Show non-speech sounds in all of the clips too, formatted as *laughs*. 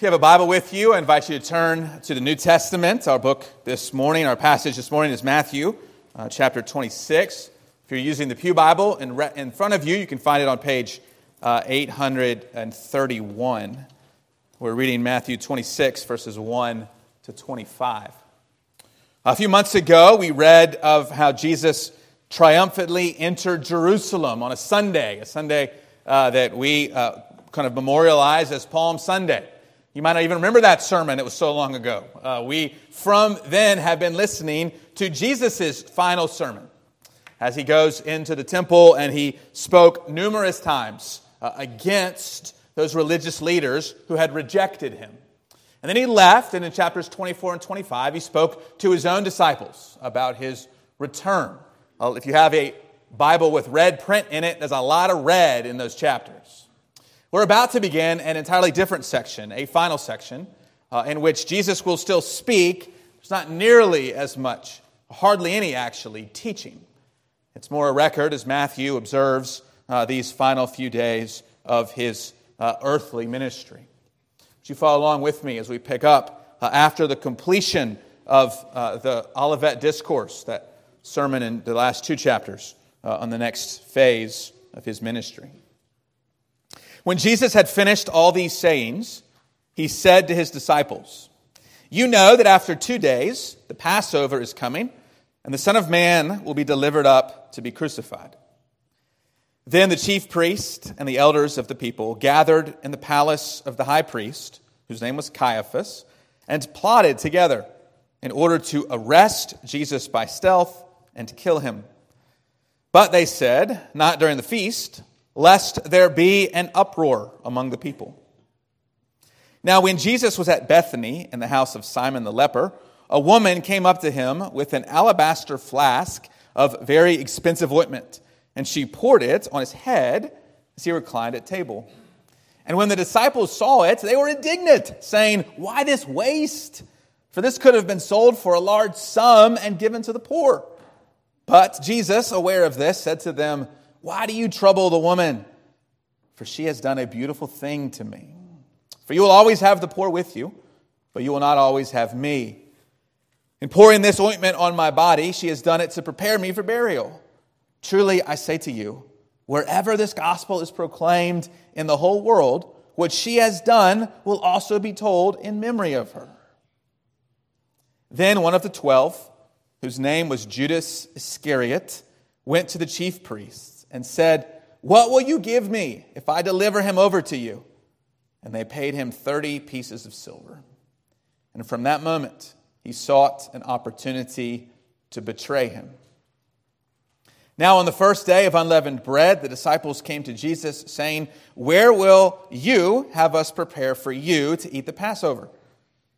If you have a Bible with you, I invite you to turn to the New Testament. Our book this morning, our passage this morning is Matthew uh, chapter 26. If you're using the Pew Bible in, re- in front of you, you can find it on page uh, 831. We're reading Matthew 26, verses 1 to 25. A few months ago, we read of how Jesus triumphantly entered Jerusalem on a Sunday, a Sunday uh, that we uh, kind of memorialize as Palm Sunday. You might not even remember that sermon, it was so long ago. Uh, we, from then, have been listening to Jesus' final sermon as he goes into the temple and he spoke numerous times uh, against those religious leaders who had rejected him. And then he left, and in chapters 24 and 25, he spoke to his own disciples about his return. Well, if you have a Bible with red print in it, there's a lot of red in those chapters. We're about to begin an entirely different section, a final section, uh, in which Jesus will still speak. There's not nearly as much, hardly any actually, teaching. It's more a record, as Matthew observes uh, these final few days of his uh, earthly ministry. Would you follow along with me as we pick up uh, after the completion of uh, the Olivet Discourse, that sermon in the last two chapters, uh, on the next phase of his ministry? When Jesus had finished all these sayings, he said to his disciples, You know that after two days the Passover is coming, and the Son of Man will be delivered up to be crucified. Then the chief priest and the elders of the people gathered in the palace of the high priest, whose name was Caiaphas, and plotted together in order to arrest Jesus by stealth and to kill him. But they said, Not during the feast lest there be an uproar among the people. Now, when Jesus was at Bethany in the house of Simon the leper, a woman came up to him with an alabaster flask of very expensive ointment, and she poured it on his head as he reclined at table. And when the disciples saw it, they were indignant, saying, Why this waste? For this could have been sold for a large sum and given to the poor. But Jesus, aware of this, said to them, why do you trouble the woman? For she has done a beautiful thing to me. For you will always have the poor with you, but you will not always have me. In pouring this ointment on my body, she has done it to prepare me for burial. Truly, I say to you, wherever this gospel is proclaimed in the whole world, what she has done will also be told in memory of her. Then one of the twelve, whose name was Judas Iscariot, went to the chief priests and said, What will you give me if I deliver him over to you? And they paid him 30 pieces of silver. And from that moment, he sought an opportunity to betray him. Now, on the first day of unleavened bread, the disciples came to Jesus, saying, Where will you have us prepare for you to eat the Passover?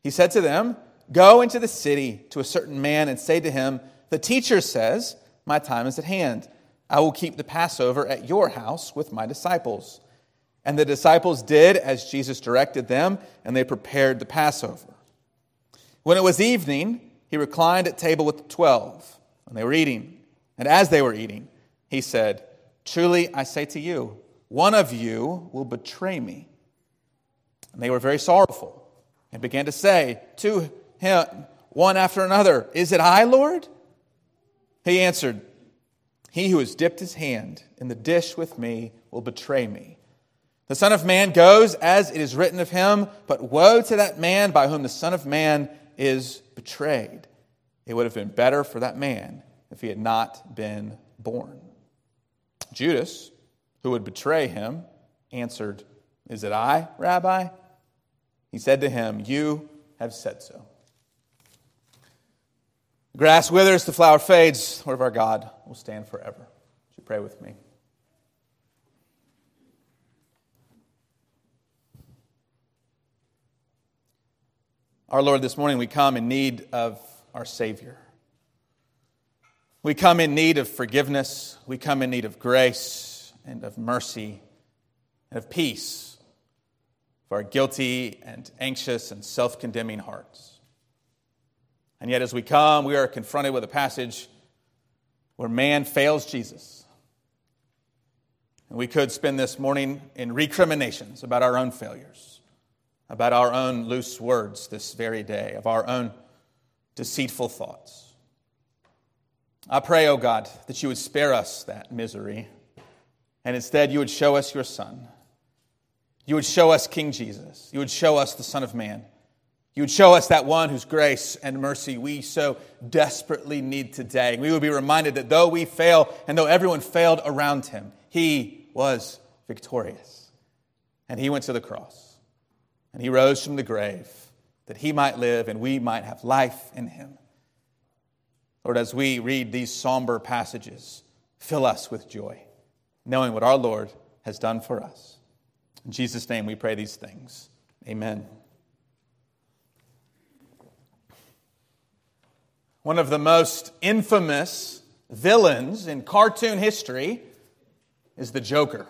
He said to them, Go into the city to a certain man and say to him, The teacher says, My time is at hand I will keep the Passover at your house with my disciples. And the disciples did as Jesus directed them, and they prepared the Passover. When it was evening, he reclined at table with the twelve, and they were eating. And as they were eating, he said, Truly I say to you, one of you will betray me. And they were very sorrowful, and began to say to him, one after another, Is it I, Lord? He answered, he who has dipped his hand in the dish with me will betray me. The Son of Man goes as it is written of him, but woe to that man by whom the Son of Man is betrayed. It would have been better for that man if he had not been born. Judas, who would betray him, answered, Is it I, Rabbi? He said to him, You have said so. The grass withers, the flower fades. Word of our God will stand forever. Would you pray with me? Our Lord, this morning we come in need of our Savior. We come in need of forgiveness. We come in need of grace and of mercy and of peace for our guilty and anxious and self condemning hearts. And yet, as we come, we are confronted with a passage where man fails Jesus. And we could spend this morning in recriminations about our own failures, about our own loose words this very day, of our own deceitful thoughts. I pray, O oh God, that you would spare us that misery, and instead you would show us your Son. You would show us King Jesus. You would show us the Son of Man. You would show us that one whose grace and mercy we so desperately need today. We would be reminded that though we fail and though everyone failed around him, he was victorious. And he went to the cross and he rose from the grave that he might live and we might have life in him. Lord, as we read these somber passages, fill us with joy, knowing what our Lord has done for us. In Jesus' name we pray these things. Amen. One of the most infamous villains in cartoon history is the Joker.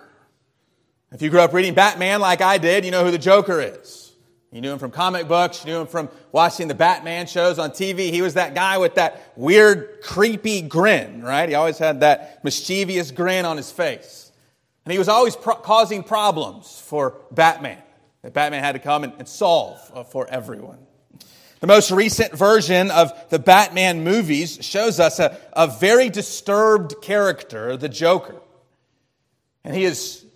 If you grew up reading Batman like I did, you know who the Joker is. You knew him from comic books, you knew him from watching the Batman shows on TV. He was that guy with that weird, creepy grin, right? He always had that mischievous grin on his face. And he was always pro- causing problems for Batman that Batman had to come and, and solve uh, for everyone. The most recent version of the Batman movies shows us a, a very disturbed character, the Joker. And he is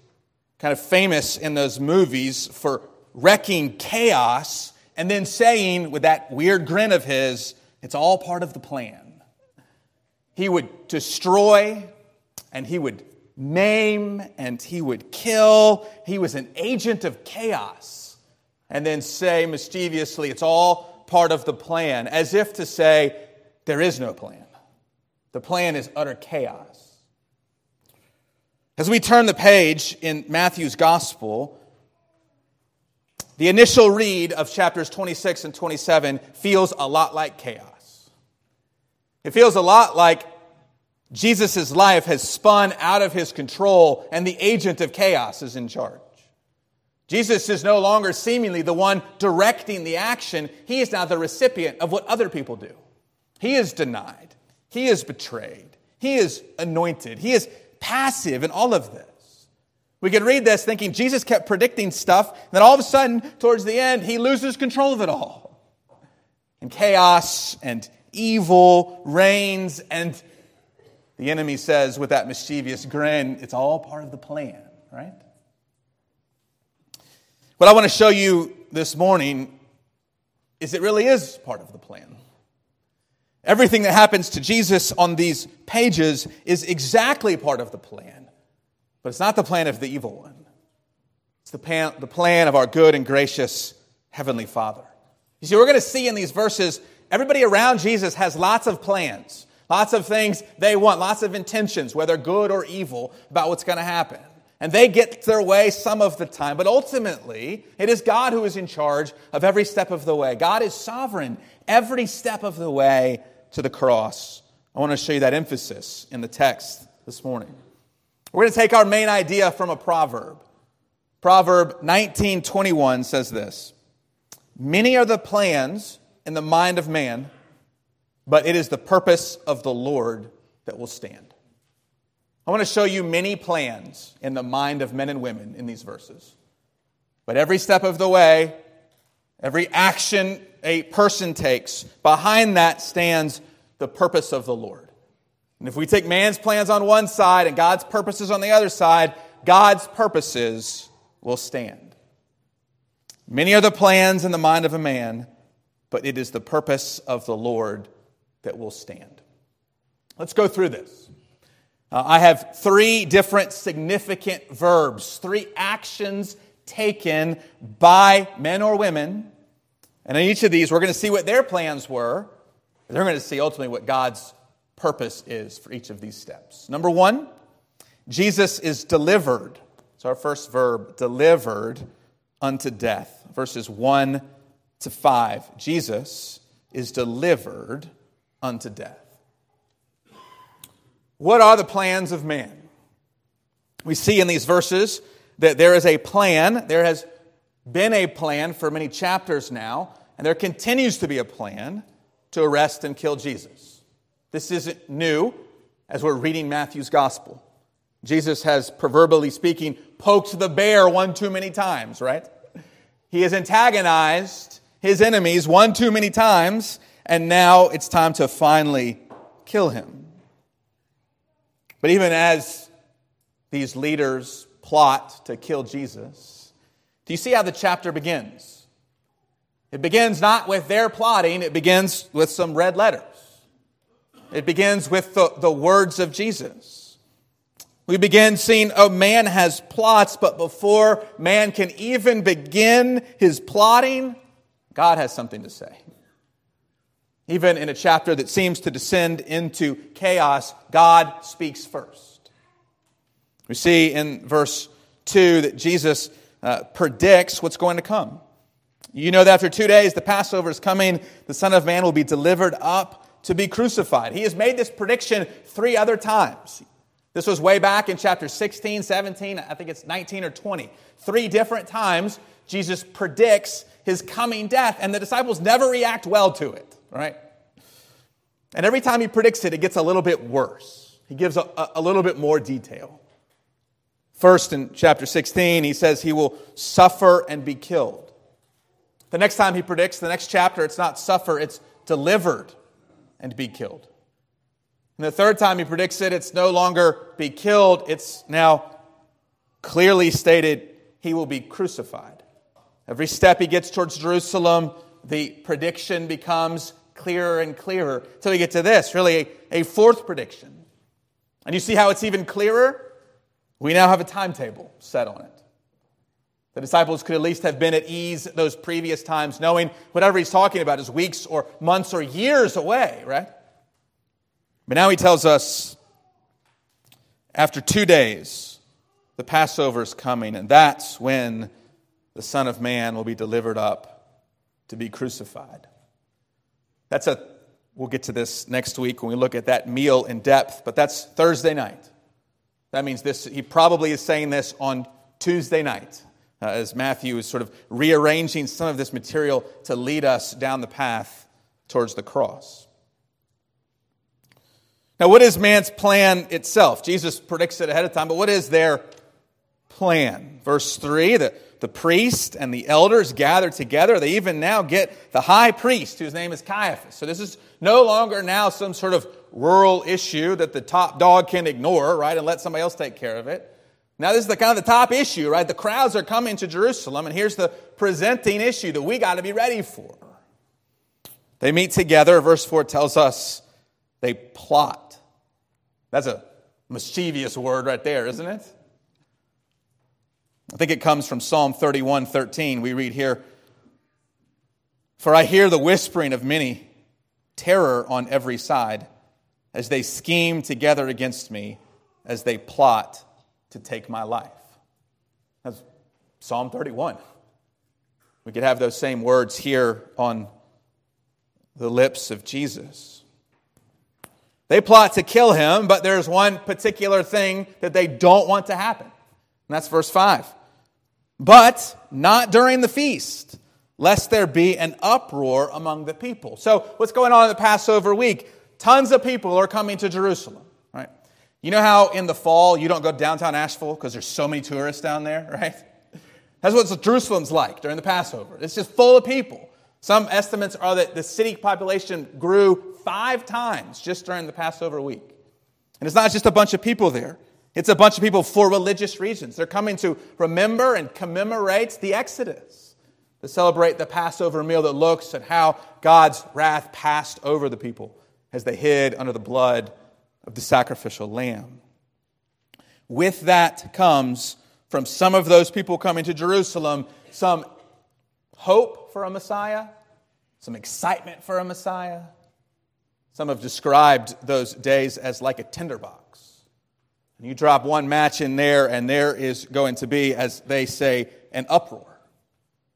kind of famous in those movies for wrecking chaos and then saying, with that weird grin of his, it's all part of the plan. He would destroy and he would maim and he would kill. He was an agent of chaos. And then say mischievously, it's all part of the plan, as if to say, there is no plan. The plan is utter chaos. As we turn the page in Matthew's gospel, the initial read of chapters 26 and 27 feels a lot like chaos. It feels a lot like Jesus' life has spun out of his control and the agent of chaos is in charge. Jesus is no longer seemingly the one directing the action. He is now the recipient of what other people do. He is denied. He is betrayed. He is anointed. He is passive in all of this. We could read this thinking Jesus kept predicting stuff, and then all of a sudden, towards the end, he loses control of it all. And chaos and evil reigns, and the enemy says with that mischievous grin, it's all part of the plan, right? What I want to show you this morning is it really is part of the plan. Everything that happens to Jesus on these pages is exactly part of the plan, but it's not the plan of the evil one. It's the plan, the plan of our good and gracious Heavenly Father. You see, we're going to see in these verses, everybody around Jesus has lots of plans, lots of things they want, lots of intentions, whether good or evil, about what's going to happen. And they get their way some of the time, but ultimately, it is God who is in charge of every step of the way. God is sovereign every step of the way to the cross. I want to show you that emphasis in the text this morning. We're going to take our main idea from a proverb. Proverb 19:21 says this: Many are the plans in the mind of man, but it is the purpose of the Lord that will stand. I want to show you many plans in the mind of men and women in these verses. But every step of the way, every action a person takes, behind that stands the purpose of the Lord. And if we take man's plans on one side and God's purposes on the other side, God's purposes will stand. Many are the plans in the mind of a man, but it is the purpose of the Lord that will stand. Let's go through this. Uh, I have three different significant verbs, three actions taken by men or women. And in each of these, we're going to see what their plans were. They're going to see ultimately what God's purpose is for each of these steps. Number one, Jesus is delivered. It's our first verb, delivered unto death. Verses 1 to 5. Jesus is delivered unto death. What are the plans of man? We see in these verses that there is a plan. There has been a plan for many chapters now, and there continues to be a plan to arrest and kill Jesus. This isn't new as we're reading Matthew's gospel. Jesus has, proverbially speaking, poked the bear one too many times, right? He has antagonized his enemies one too many times, and now it's time to finally kill him. But even as these leaders plot to kill Jesus, do you see how the chapter begins? It begins not with their plotting, it begins with some red letters. It begins with the, the words of Jesus. We begin seeing, oh, man has plots, but before man can even begin his plotting, God has something to say. Even in a chapter that seems to descend into chaos, God speaks first. We see in verse 2 that Jesus uh, predicts what's going to come. You know that after two days, the Passover is coming, the Son of Man will be delivered up to be crucified. He has made this prediction three other times. This was way back in chapter 16, 17, I think it's 19 or 20. Three different times, Jesus predicts his coming death, and the disciples never react well to it, right? And every time he predicts it, it gets a little bit worse. He gives a, a little bit more detail. First, in chapter 16, he says he will suffer and be killed. The next time he predicts, the next chapter, it's not suffer, it's delivered and be killed. And the third time he predicts it, it's no longer be killed, it's now clearly stated he will be crucified. Every step he gets towards Jerusalem, the prediction becomes clearer and clearer until we get to this, really a, a fourth prediction. And you see how it's even clearer? We now have a timetable set on it. The disciples could at least have been at ease those previous times, knowing whatever he's talking about is weeks or months or years away, right? But now he tells us after two days, the Passover is coming, and that's when the Son of Man will be delivered up to be crucified. That's a, we'll get to this next week when we look at that meal in depth, but that's Thursday night. That means this, he probably is saying this on Tuesday night, uh, as Matthew is sort of rearranging some of this material to lead us down the path towards the cross. Now, what is man's plan itself? Jesus predicts it ahead of time, but what is their plan? Verse 3 the, the priest and the elders gather together. They even now get the high priest, whose name is Caiaphas. So this is no longer now some sort of rural issue that the top dog can ignore, right, and let somebody else take care of it. Now, this is the kind of the top issue, right? The crowds are coming to Jerusalem, and here's the presenting issue that we got to be ready for. They meet together. Verse 4 tells us they plot. That's a mischievous word right there, isn't it? I think it comes from Psalm 31 13. We read here, For I hear the whispering of many, terror on every side, as they scheme together against me, as they plot to take my life. That's Psalm 31. We could have those same words here on the lips of Jesus. They plot to kill him, but there's one particular thing that they don't want to happen. And that's verse 5 but not during the feast, lest there be an uproar among the people. So, what's going on in the Passover week? Tons of people are coming to Jerusalem, right? You know how in the fall you don't go downtown Asheville because there's so many tourists down there, *laughs* right? That's what Jerusalem's like during the Passover. It's just full of people. Some estimates are that the city population grew five times just during the Passover week. And it's not just a bunch of people there. It's a bunch of people for religious reasons. They're coming to remember and commemorate the Exodus, to celebrate the Passover meal that looks at how God's wrath passed over the people as they hid under the blood of the sacrificial lamb. With that comes, from some of those people coming to Jerusalem, some hope for a Messiah, some excitement for a Messiah. Some have described those days as like a tinderbox you drop one match in there, and there is going to be, as they say, an uproar.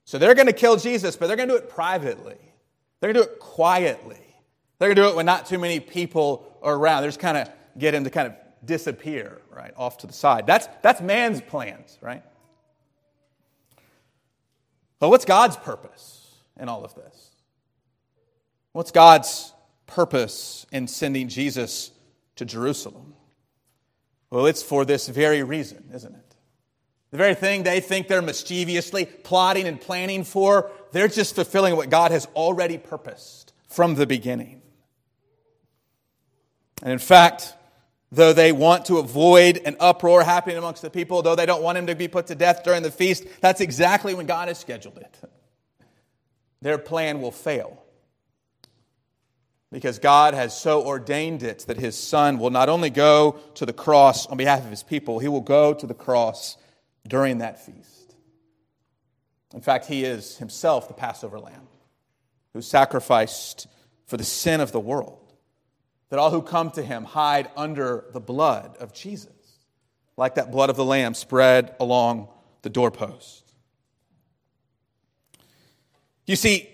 So they're going to kill Jesus, but they're going to do it privately. They're going to do it quietly. They're going to do it when not too many people are around. They're just kind of get him to kind of disappear, right, off to the side. That's, that's man's plans, right? But what's God's purpose in all of this? What's God's purpose in sending Jesus to Jerusalem? Well, it's for this very reason, isn't it? The very thing they think they're mischievously plotting and planning for, they're just fulfilling what God has already purposed from the beginning. And in fact, though they want to avoid an uproar happening amongst the people, though they don't want him to be put to death during the feast, that's exactly when God has scheduled it. Their plan will fail because God has so ordained it that his son will not only go to the cross on behalf of his people, he will go to the cross during that feast. In fact, he is himself the Passover lamb who sacrificed for the sin of the world, that all who come to him hide under the blood of Jesus, like that blood of the lamb spread along the doorpost. You see,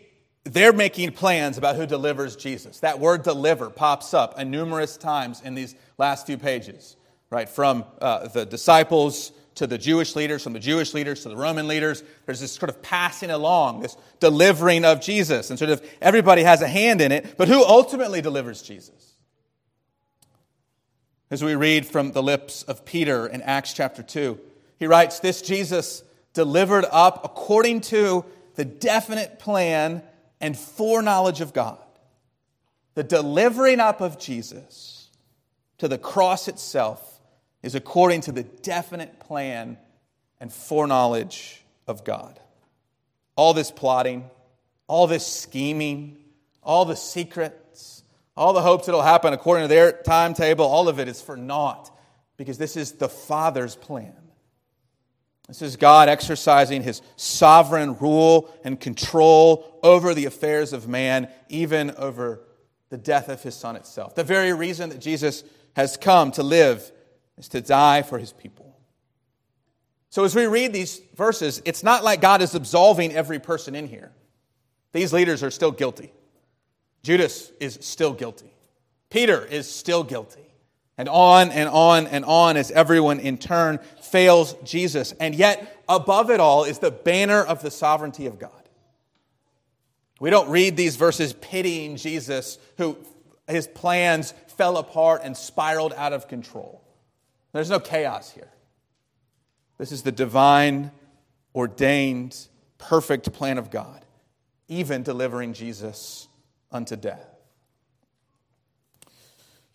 they're making plans about who delivers Jesus. That word deliver pops up a numerous times in these last few pages, right? From uh, the disciples to the Jewish leaders, from the Jewish leaders to the Roman leaders. There's this sort of passing along, this delivering of Jesus. And sort of everybody has a hand in it. But who ultimately delivers Jesus? As we read from the lips of Peter in Acts chapter 2, he writes, This Jesus delivered up according to the definite plan and foreknowledge of God. The delivering up of Jesus to the cross itself is according to the definite plan and foreknowledge of God. All this plotting, all this scheming, all the secrets, all the hopes it'll happen according to their timetable, all of it is for naught because this is the Father's plan. This is God exercising his sovereign rule and control over the affairs of man, even over the death of his son itself. The very reason that Jesus has come to live is to die for his people. So, as we read these verses, it's not like God is absolving every person in here. These leaders are still guilty. Judas is still guilty. Peter is still guilty. And on and on and on as everyone in turn fails Jesus. And yet, above it all is the banner of the sovereignty of God. We don't read these verses pitying Jesus, who his plans fell apart and spiraled out of control. There's no chaos here. This is the divine, ordained, perfect plan of God, even delivering Jesus unto death.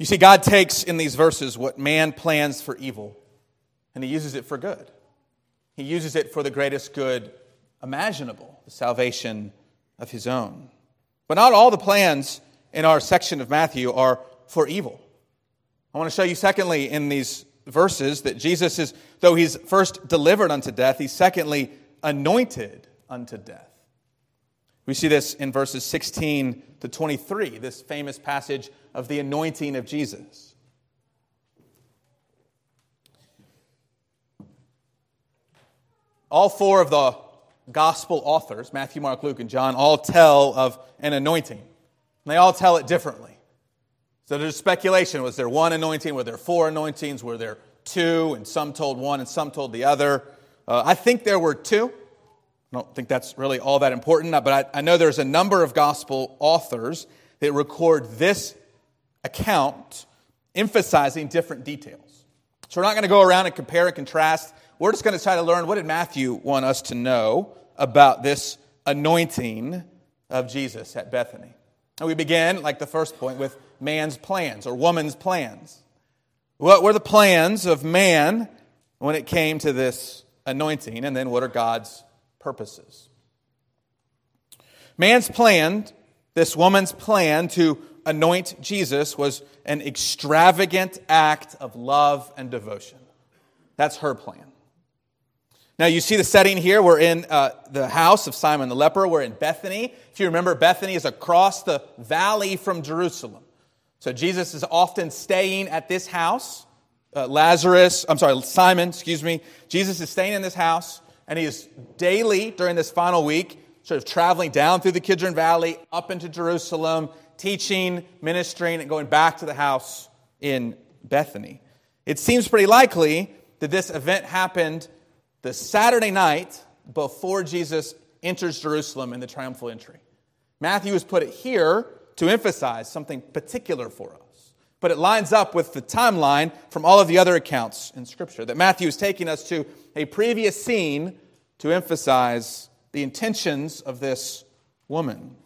You see, God takes in these verses what man plans for evil, and he uses it for good. He uses it for the greatest good imaginable, the salvation of his own. But not all the plans in our section of Matthew are for evil. I want to show you, secondly, in these verses, that Jesus is, though he's first delivered unto death, he's secondly anointed unto death. We see this in verses 16 to 23, this famous passage of the anointing of Jesus. All four of the gospel authors, Matthew, Mark, Luke, and John, all tell of an anointing. And they all tell it differently. So there's speculation. Was there one anointing? Were there four anointings? Were there two? And some told one and some told the other. Uh, I think there were two. I don't think that's really all that important, but I, I know there's a number of gospel authors that record this account emphasizing different details. So we're not going to go around and compare and contrast. We're just going to try to learn what did Matthew want us to know about this anointing of Jesus at Bethany. And we begin, like the first point, with man's plans or woman's plans. What were the plans of man when it came to this anointing? And then what are God's purposes. Man's plan, this woman's plan to anoint Jesus, was an extravagant act of love and devotion. That's her plan. Now, you see the setting here. We're in uh, the house of Simon the leper. We're in Bethany. If you remember, Bethany is across the valley from Jerusalem. So Jesus is often staying at this house. Uh, Lazarus, I'm sorry, Simon, excuse me. Jesus is staying in this house and he is daily during this final week sort of traveling down through the Kidron Valley up into Jerusalem, teaching, ministering, and going back to the house in Bethany. It seems pretty likely that this event happened the Saturday night before Jesus enters Jerusalem in the triumphal entry. Matthew has put it here to emphasize something particular for us. But it lines up with the timeline from all of the other accounts in Scripture. That Matthew is taking us to a previous scene to emphasize the intentions of this woman.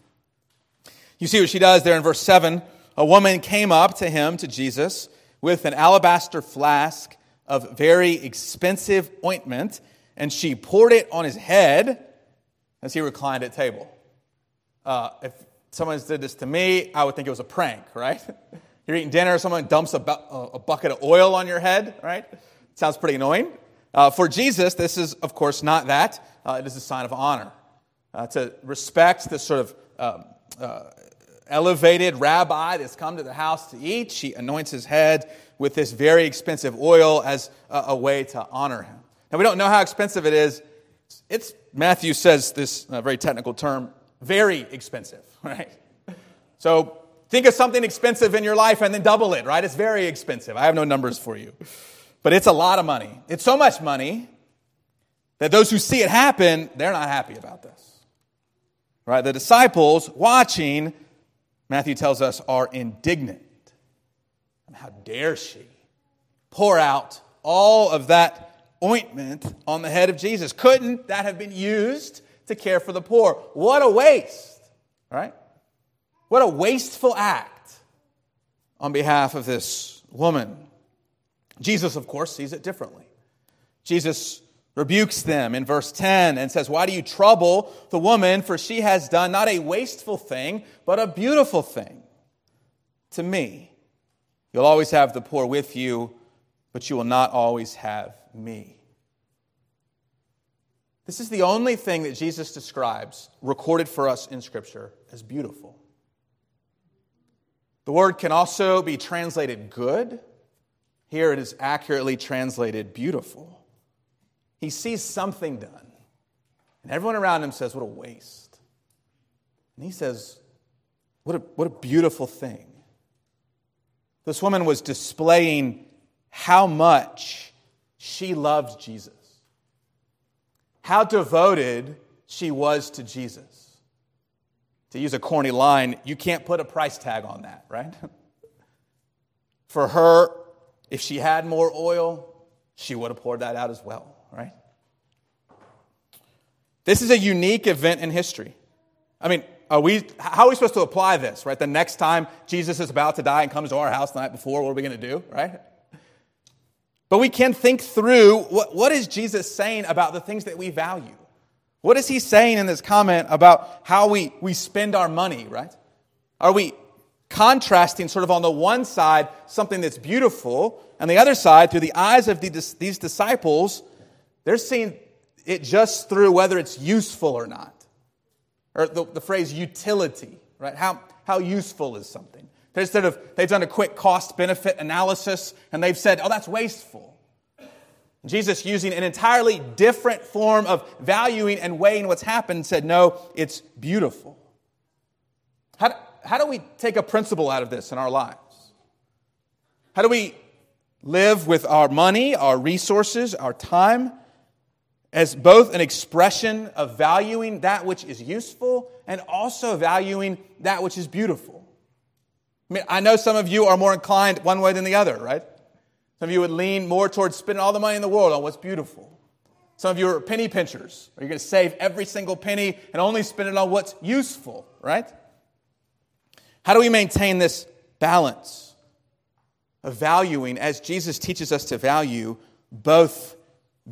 You see what she does there in verse 7. A woman came up to him, to Jesus, with an alabaster flask of very expensive ointment, and she poured it on his head as he reclined at table. Uh, if someone did this to me, I would think it was a prank, right? *laughs* You're eating dinner, someone dumps a, bu- a bucket of oil on your head, right? Sounds pretty annoying. Uh, for Jesus, this is, of course, not that. Uh, it is a sign of honor. Uh, to respect this sort of um, uh, elevated rabbi that's come to the house to eat, she anoints his head with this very expensive oil as a, a way to honor him. Now, we don't know how expensive it is. It's, Matthew says this uh, very technical term, very expensive, *laughs* right? So think of something expensive in your life and then double it, right? It's very expensive. I have no numbers for you. But it's a lot of money. It's so much money that those who see it happen, they're not happy about this. Right? The disciples watching, Matthew tells us, are indignant. How dare she pour out all of that ointment on the head of Jesus? Couldn't that have been used to care for the poor? What a waste, right? What a wasteful act on behalf of this woman. Jesus, of course, sees it differently. Jesus rebukes them in verse 10 and says, Why do you trouble the woman? For she has done not a wasteful thing, but a beautiful thing to me. You'll always have the poor with you, but you will not always have me. This is the only thing that Jesus describes, recorded for us in Scripture, as beautiful. The word can also be translated good. Here it is accurately translated beautiful. He sees something done, and everyone around him says, What a waste. And he says, What a, what a beautiful thing. This woman was displaying how much she loves Jesus, how devoted she was to Jesus. To use a corny line, you can't put a price tag on that, right? *laughs* For her, if she had more oil, she would have poured that out as well, right? This is a unique event in history. I mean, are we, how are we supposed to apply this, right? The next time Jesus is about to die and comes to our house the night before, what are we going to do, right? But we can think through what, what is Jesus saying about the things that we value? What is he saying in this comment about how we, we spend our money, right? Are we contrasting sort of on the one side something that's beautiful, and the other side, through the eyes of these disciples, they're seeing it just through whether it's useful or not or the, the phrase utility, right? How, how useful is something? Instead of, they've done a quick cost benefit analysis and they've said, oh, that's wasteful. Jesus, using an entirely different form of valuing and weighing what's happened, said, no, it's beautiful. How do, how do we take a principle out of this in our lives? How do we live with our money, our resources, our time? as both an expression of valuing that which is useful and also valuing that which is beautiful. I mean, I know some of you are more inclined one way than the other, right? Some of you would lean more towards spending all the money in the world on what's beautiful. Some of you are penny pinchers, or you're going to save every single penny and only spend it on what's useful, right? How do we maintain this balance of valuing as Jesus teaches us to value both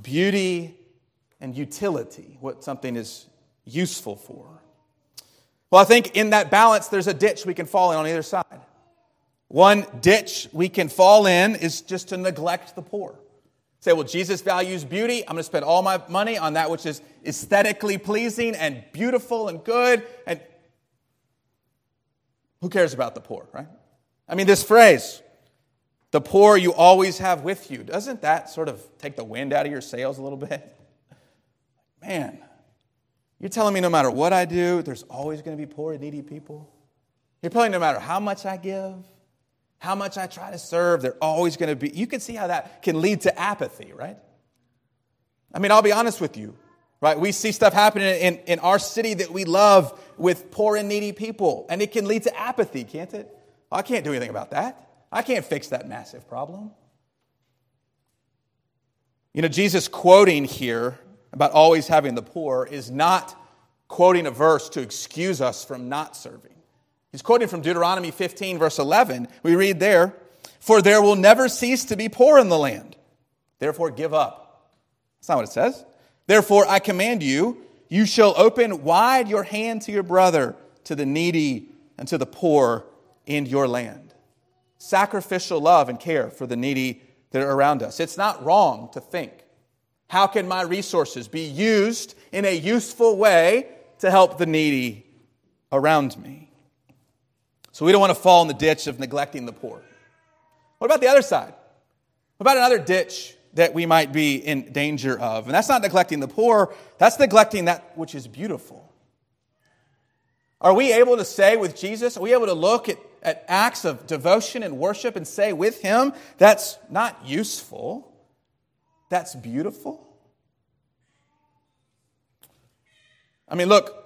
beauty and utility, what something is useful for. Well, I think in that balance, there's a ditch we can fall in on either side. One ditch we can fall in is just to neglect the poor. Say, well, Jesus values beauty. I'm going to spend all my money on that which is aesthetically pleasing and beautiful and good. And who cares about the poor, right? I mean, this phrase, the poor you always have with you, doesn't that sort of take the wind out of your sails a little bit? man, you're telling me no matter what I do, there's always going to be poor and needy people? You're telling me no matter how much I give, how much I try to serve, they're always going to be. You can see how that can lead to apathy, right? I mean, I'll be honest with you, right? We see stuff happening in, in our city that we love with poor and needy people, and it can lead to apathy, can't it? Oh, I can't do anything about that. I can't fix that massive problem. You know, Jesus quoting here about always having the poor is not quoting a verse to excuse us from not serving. He's quoting from Deuteronomy 15, verse 11. We read there, For there will never cease to be poor in the land. Therefore, give up. That's not what it says. Therefore, I command you, you shall open wide your hand to your brother, to the needy, and to the poor in your land. Sacrificial love and care for the needy that are around us. It's not wrong to think, how can my resources be used in a useful way to help the needy around me? So we don't want to fall in the ditch of neglecting the poor. What about the other side? What about another ditch that we might be in danger of? And that's not neglecting the poor, that's neglecting that which is beautiful. Are we able to say with Jesus, are we able to look at, at acts of devotion and worship and say with him, that's not useful, that's beautiful? I mean, look,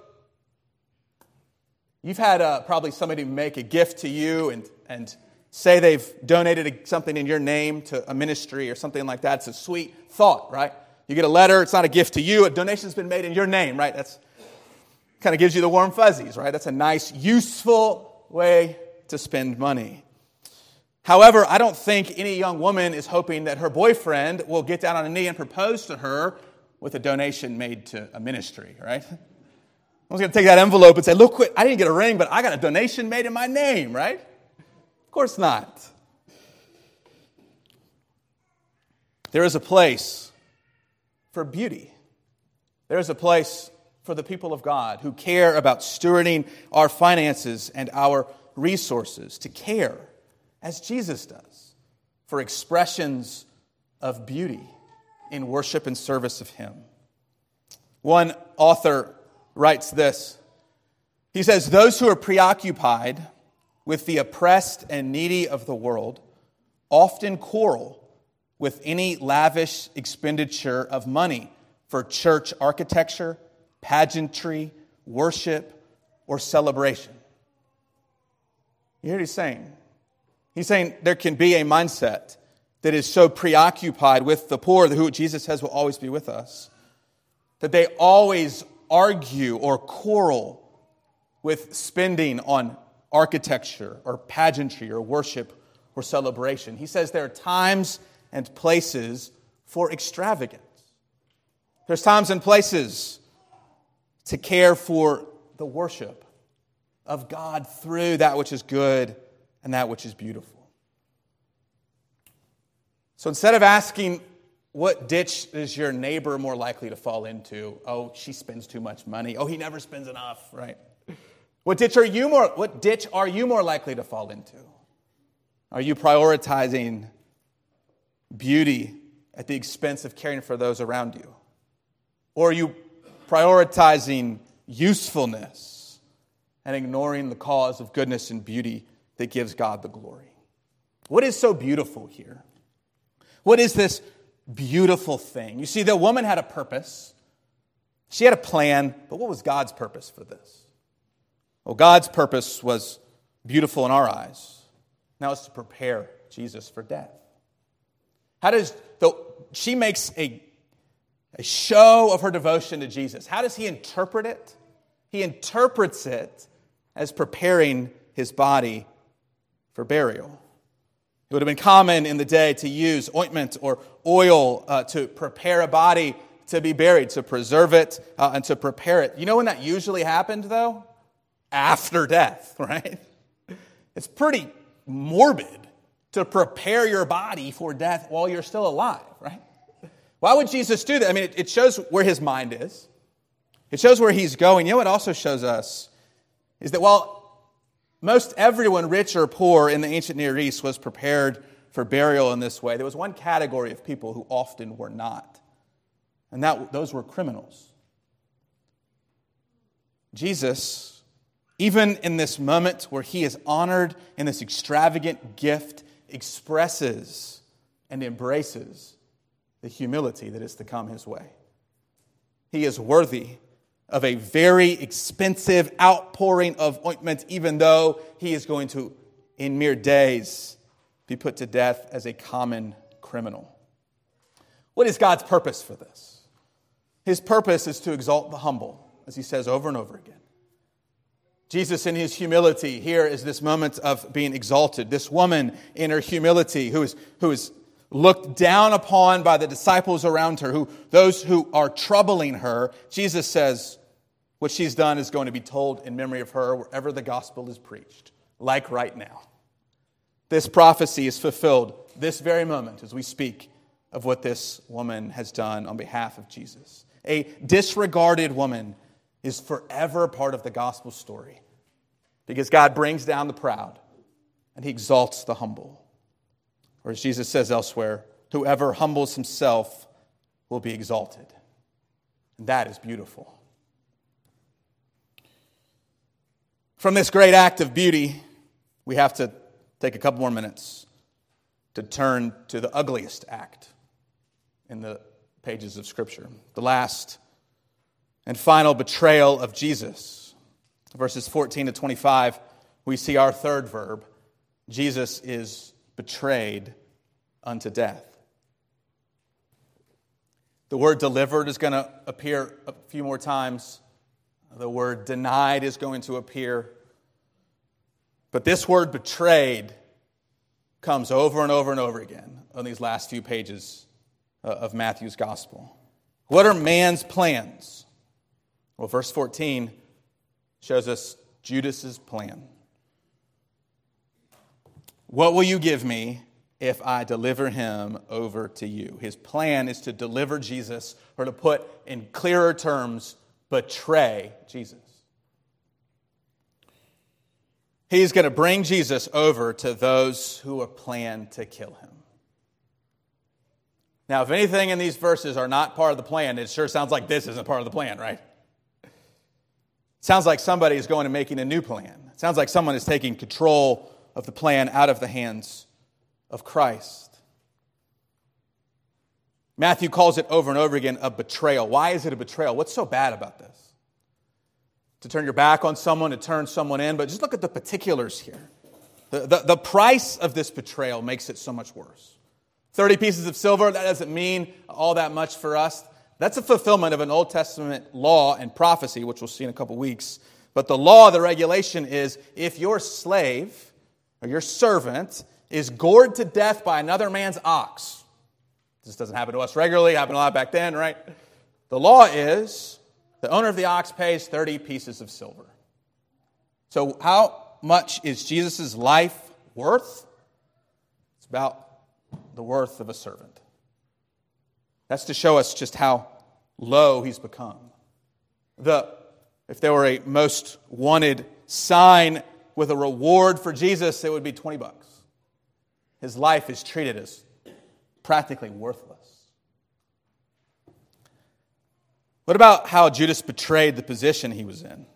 You've had uh, probably somebody make a gift to you and, and say they've donated something in your name to a ministry or something like that. It's a sweet thought, right? You get a letter, it's not a gift to you, a donation's been made in your name, right? That's kind of gives you the warm fuzzies, right? That's a nice, useful way to spend money. However, I don't think any young woman is hoping that her boyfriend will get down on a knee and propose to her with a donation made to a ministry, right? I was going to take that envelope and say, look, I didn't get a ring, but I got a donation made in my name, right? Of course not. There is a place for beauty. There is a place for the people of God who care about stewarding our finances and our resources, to care, as Jesus does, for expressions of beauty in worship and service of Him. One author writes this He says, Those who are preoccupied with the oppressed and needy of the world often quarrel with any lavish expenditure of money for church architecture, pageantry, worship, or celebration. You hear what he's saying? He's saying there can be a mindset that is so preoccupied with the poor, who Jesus says will always be with us, that they always argue or quarrel with spending on architecture or pageantry or worship or celebration. He says there are times and places for extravagance. There's times and places to care for the worship of God through that which is good and that which is beautiful. So instead of asking what ditch is your neighbor more likely to fall into? Oh, she spends too much money. Oh, he never spends enough, right? What ditch are you more what ditch are you more likely to fall into? Are you prioritizing beauty at the expense of caring for those around you? Or are you prioritizing usefulness and ignoring the cause of goodness and beauty that gives God the glory? What is so beautiful here? What is this beautiful thing. You see, the woman had a purpose, she had a plan, but what was God's purpose for this? Well, God's purpose was beautiful in our eyes. Now it's to prepare Jesus for death. How does, though she makes a, a show of her devotion to Jesus, how does he interpret it? He interprets it as preparing his body for burial. It would have been common in the day to use ointment or oil uh, to prepare a body to be buried, to preserve it uh, and to prepare it. You know when that usually happened, though? After death, *laughs* right? It's pretty morbid to prepare your body for death while you're still alive, right? Why would Jesus do that? I mean, it, it shows where his mind is, it shows where he's going. You know what also shows us is that while most everyone, rich or poor, in the ancient Near East was prepared for burial in this way. There was one category of people who often were not, and that, those were criminals. Jesus, even in this moment where he is honored in this extravagant gift, expresses and embraces the humility that is to come his way. He is worthy of a very expensive outpouring of ointment, even though he is going to, in mere days, be put to death as a common criminal. What is God's purpose for this? His purpose is to exalt the humble, as he says over and over again. Jesus, in his humility, here is this moment of being exalted. This woman, in her humility, who is, who is looked down upon by the disciples around her, who, those who are troubling her, Jesus says, what she's done is going to be told in memory of her wherever the gospel is preached, like right now. This prophecy is fulfilled this very moment as we speak of what this woman has done on behalf of Jesus. A disregarded woman is forever part of the gospel story because God brings down the proud and he exalts the humble. Or as Jesus says elsewhere, whoever humbles himself will be exalted. And that is beautiful. From this great act of beauty, we have to take a couple more minutes to turn to the ugliest act in the pages of Scripture, the last and final betrayal of Jesus. Verses 14 to 25, we see our third verb Jesus is betrayed unto death. The word delivered is going to appear a few more times. The word denied is going to appear. But this word betrayed comes over and over and over again on these last few pages uh, of Matthew's gospel. What are man's plans? Well, verse 14 shows us Judas's plan. What will you give me if I deliver him over to you? His plan is to deliver Jesus, or to put in clearer terms, betray Jesus. He's going to bring Jesus over to those who planned to kill him. Now, if anything in these verses are not part of the plan, it sure sounds like this isn't part of the plan, right? It sounds like somebody is going and making a new plan. It sounds like someone is taking control of the plan out of the hands of Christ. Matthew calls it over and over again a betrayal. Why is it a betrayal? What's so bad about this? to turn your back on someone, to turn someone in, but just look at the particulars here. The, the, the, price of this betrayal makes it so much worse. 30 pieces of silver, that doesn't mean all that much for us. That's a fulfillment of an Old Testament law and prophecy, which we'll see in a couple weeks. But the law, the regulation is if your slave your servant is gored to death by another man's ox, this doesn't happen to us regularly, happened a lot back then, right? The law is the owner of the ox pays 30 pieces of silver. So, how much is Jesus' life worth? It's about the worth of a servant. That's to show us just how low he's become. The, if there were a most wanted sign with a reward for Jesus, it would be 20 bucks. His life is treated as practically worthless. What about how Judas betrayed the position he was in?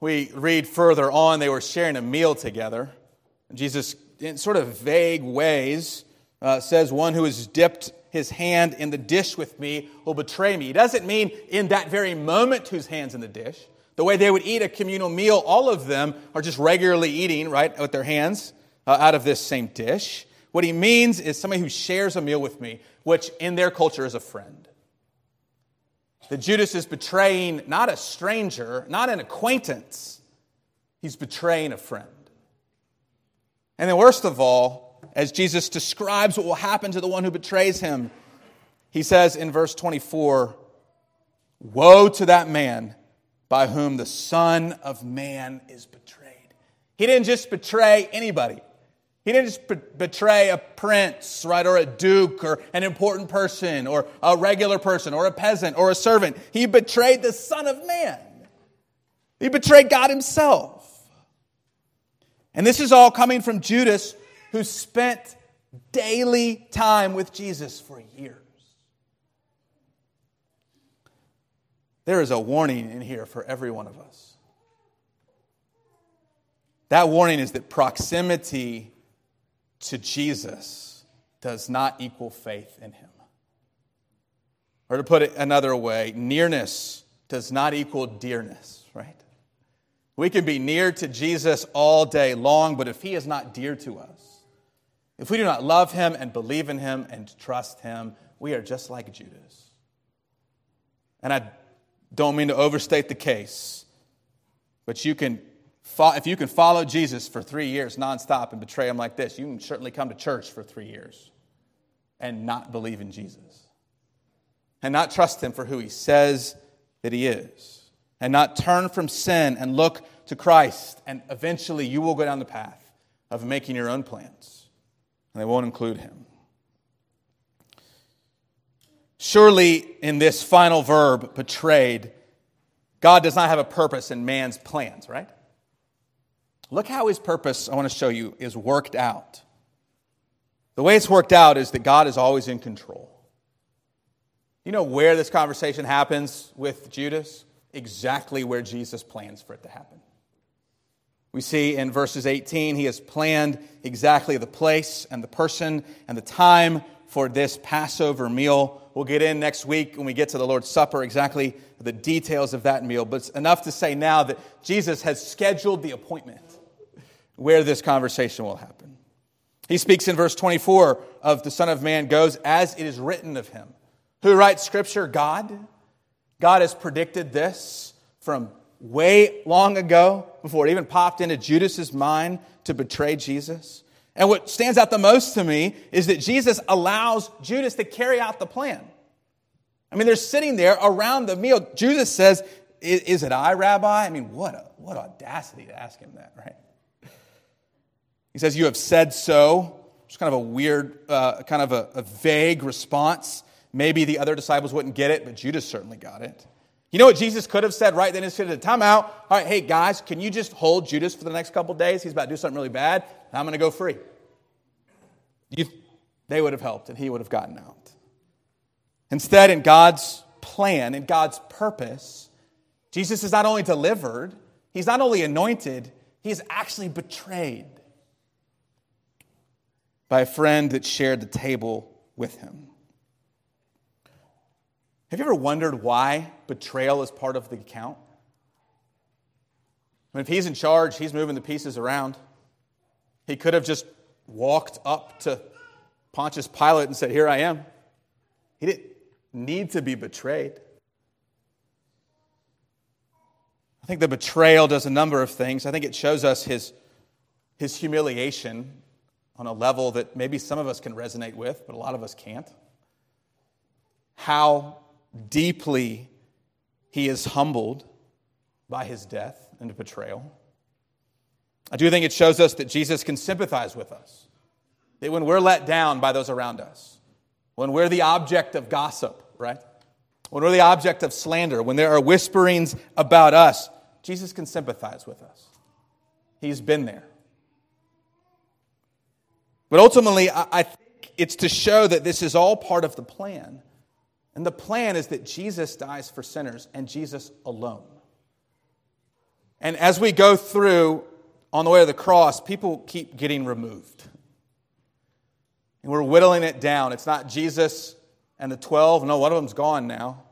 We read further on, they were sharing a meal together. Jesus, in sort of vague ways, uh, says, One who has dipped his hand in the dish with me will betray me. He doesn't mean in that very moment whose hand's in the dish. The way they would eat a communal meal, all of them are just regularly eating, right, with their hands uh, out of this same dish. What he means is somebody who shares a meal with me, which in their culture is a friend. That Judas is betraying not a stranger, not an acquaintance, he's betraying a friend. And then, worst of all, as Jesus describes what will happen to the one who betrays him, he says in verse 24, Woe to that man by whom the Son of Man is betrayed. He didn't just betray anybody. He didn't just betray a prince, right, or a duke, or an important person, or a regular person, or a peasant, or a servant. He betrayed the Son of Man. He betrayed God Himself. And this is all coming from Judas, who spent daily time with Jesus for years. There is a warning in here for every one of us. That warning is that proximity to Jesus does not equal faith in him. Or to put it another way, nearness does not equal dearness, right? We can be near to Jesus all day long, but if he is not dear to us, if we do not love him and believe in him and trust him, we are just like Judas. And I don't mean to overstate the case, but you can, if you can follow Jesus for three years nonstop and betray him like this, you can certainly come to church for three years and not believe in Jesus and not trust him for who he says that he is and not turn from sin and look to Christ. And eventually you will go down the path of making your own plans, and they won't include him. Surely, in this final verb, betrayed, God does not have a purpose in man's plans, right? Look how his purpose, I want to show you, is worked out. The way it's worked out is that God is always in control. You know where this conversation happens with Judas? Exactly where Jesus plans for it to happen. We see in verses 18, he has planned exactly the place and the person and the time for this Passover meal. We'll get in next week when we get to the Lord's Supper exactly the details of that meal. But it's enough to say now that Jesus has scheduled the appointment where this conversation will happen. He speaks in verse 24 of the Son of Man goes as it is written of him. Who writes Scripture? God. God has predicted this from way long ago before it even popped into Judas's mind to betray Jesus. And what stands out the most to me is that Jesus allows Judas to carry out the plan. I mean, they're sitting there around the meal. Judas says, Is it I, Rabbi? I mean, what, a, what audacity to ask him that, right? He says, You have said so. It's kind of a weird, uh, kind of a, a vague response. Maybe the other disciples wouldn't get it, but Judas certainly got it. You know what Jesus could have said right then? He said, Time out. All right, hey guys, can you just hold Judas for the next couple days? He's about to do something really bad. I'm going to go free. You, they would have helped and he would have gotten out. Instead, in God's plan, in God's purpose, Jesus is not only delivered, he's not only anointed, he's actually betrayed by a friend that shared the table with him. Have you ever wondered why betrayal is part of the account? I mean, if he's in charge, he's moving the pieces around. He could have just walked up to Pontius Pilate and said, Here I am. He didn't need to be betrayed. I think the betrayal does a number of things. I think it shows us his, his humiliation on a level that maybe some of us can resonate with, but a lot of us can't. How deeply he is humbled by his death and betrayal. I do think it shows us that Jesus can sympathize with us. That when we're let down by those around us, when we're the object of gossip, right? When we're the object of slander, when there are whisperings about us, Jesus can sympathize with us. He's been there. But ultimately, I think it's to show that this is all part of the plan and the plan is that Jesus dies for sinners and Jesus alone. And as we go through on the way to the cross, people keep getting removed. And we're whittling it down. It's not Jesus and the 12. No, one of them's gone now.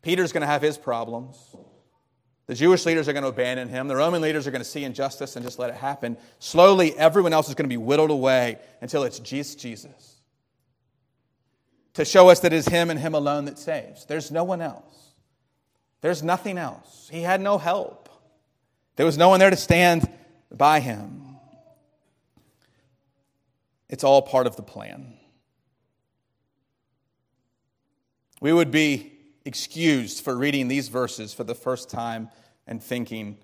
Peter's going to have his problems. The Jewish leaders are going to abandon him. The Roman leaders are going to see injustice and just let it happen. Slowly, everyone else is going to be whittled away until it's just Jesus to show us that it is Him and Him alone that saves. There's no one else. There's nothing else. He had no help. There was no one there to stand by Him. It's all part of the plan. We would be excused for reading these verses for the first time and thinking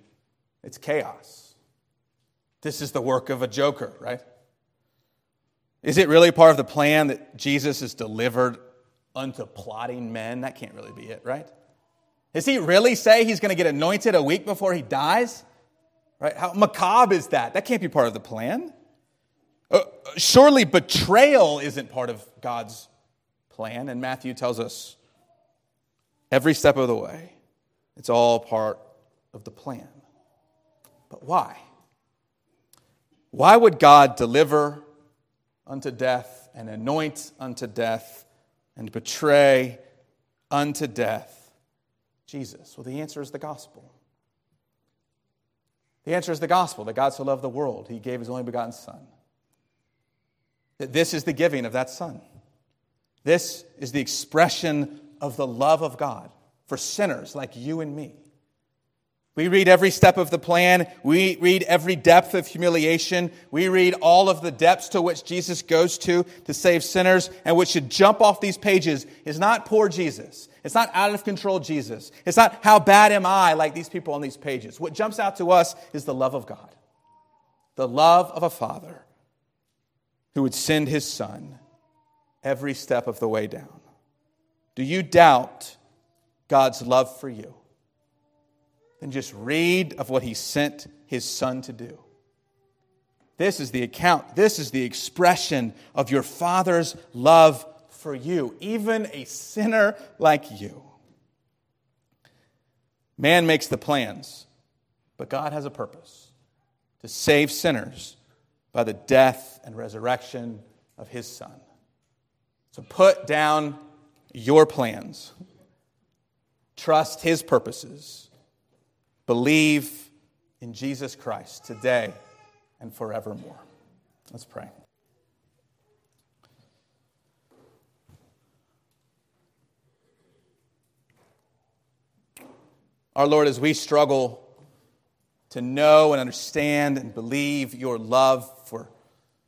it's chaos. This is the work of a joker, right? Is it really part of the plan that Jesus is delivered unto plotting men? That can't really be it, right? Does he really say he's going to get anointed a week before he dies? Right? How macabre is that? That can't be part of the plan. Uh, surely betrayal isn't part of God's plan, and Matthew tells us every step of the way, it's all part of the plan. But why? Why would God deliver unto death, and anoint unto death, and betray unto death Jesus? Well, the answer is the gospel. The answer is the gospel that God so loved the world, he gave his only begotten Son. That this is the giving of that Son. This is the expression of the love of God for sinners like you and me. We read every step of the plan. We read every depth of humiliation. We read all of the depths to which Jesus goes to to save sinners. And what should jump off these pages is not poor Jesus. It's not out of control Jesus. It's not how bad am I like these people on these pages. What jumps out to us is the love of God, the love of a father who would send his son every step of the way down. Do you doubt God's love for you? Then just read of what he sent his son to do. This is the account, this is the expression of your father's love for you, even a sinner like you. Man makes the plans, but God has a purpose to save sinners by the death and resurrection of his son. So put down your plans, trust his purposes Believe in Jesus Christ today and forevermore. Let's pray. Our Lord, as we struggle to know and understand and believe your love for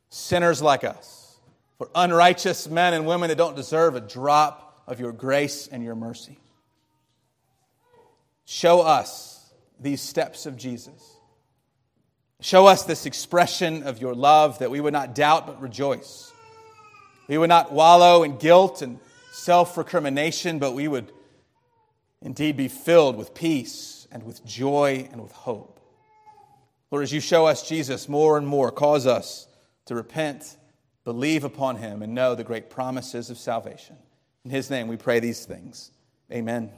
sinners like us, for unrighteous men and women that don't deserve a drop of your grace and your mercy, show us these steps of Jesus. Show us this expression of your love that we would not doubt but rejoice. We would not wallow in guilt and self recrimination, but we would indeed be filled with peace and with joy and with hope. Lord, as you show us Jesus more and more, cause us to repent, believe upon him, and know the great promises of salvation. In his name we pray these things. Amen.